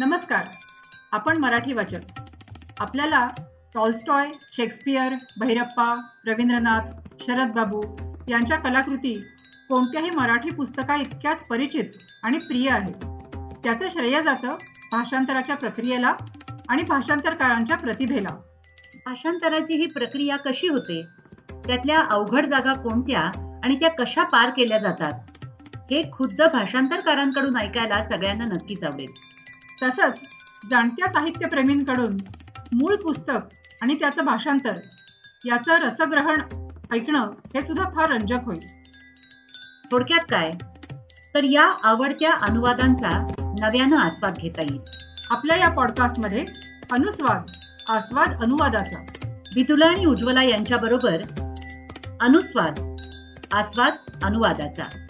नमस्कार. आपण मराठी वाचक. आपल्याला टॉल्स्टॉय शेक्सपियर भैरप्पा रवींद्रनाथ शरद बाबू यांच्या कलाकृती कोणत्याही मराठी पुस्तका इतक्याच परिचित आणि प्रिय आहेत. त्याचं श्रेय जातं भाषांतराच्या प्रक्रियेला आणि भाषांतरकारांच्या प्रतिभेला. भाषांतराची ही प्रक्रिया कशी होते? त्यातल्या अवघड जागा कोणत्या आणि त्या कशा पार केल्या जातात? हे खुद्द भाषांतरकारांकडून ऐकायला सगळ्यांना नक्कीच आवडेल. तसंच जाणत्या साहित्यप्रेमींकडून मूळ पुस्तक आणि त्याचं भाषांतर याचं रसग्रहण ऐकणं हे सुद्धा फार रंजक होईल. थोडक्यात काय? तर या आवडत्या अनुवादांचा नव्यानं आस्वाद घेता येईल. आपल्या या पॉडकास्टमध्ये अनुस्वाद आस्वाद अनुवादाचा. वितुला आणि उज्ज्वला यांच्याबरोबर अनुस्वाद आस्वाद अनुवादाचा.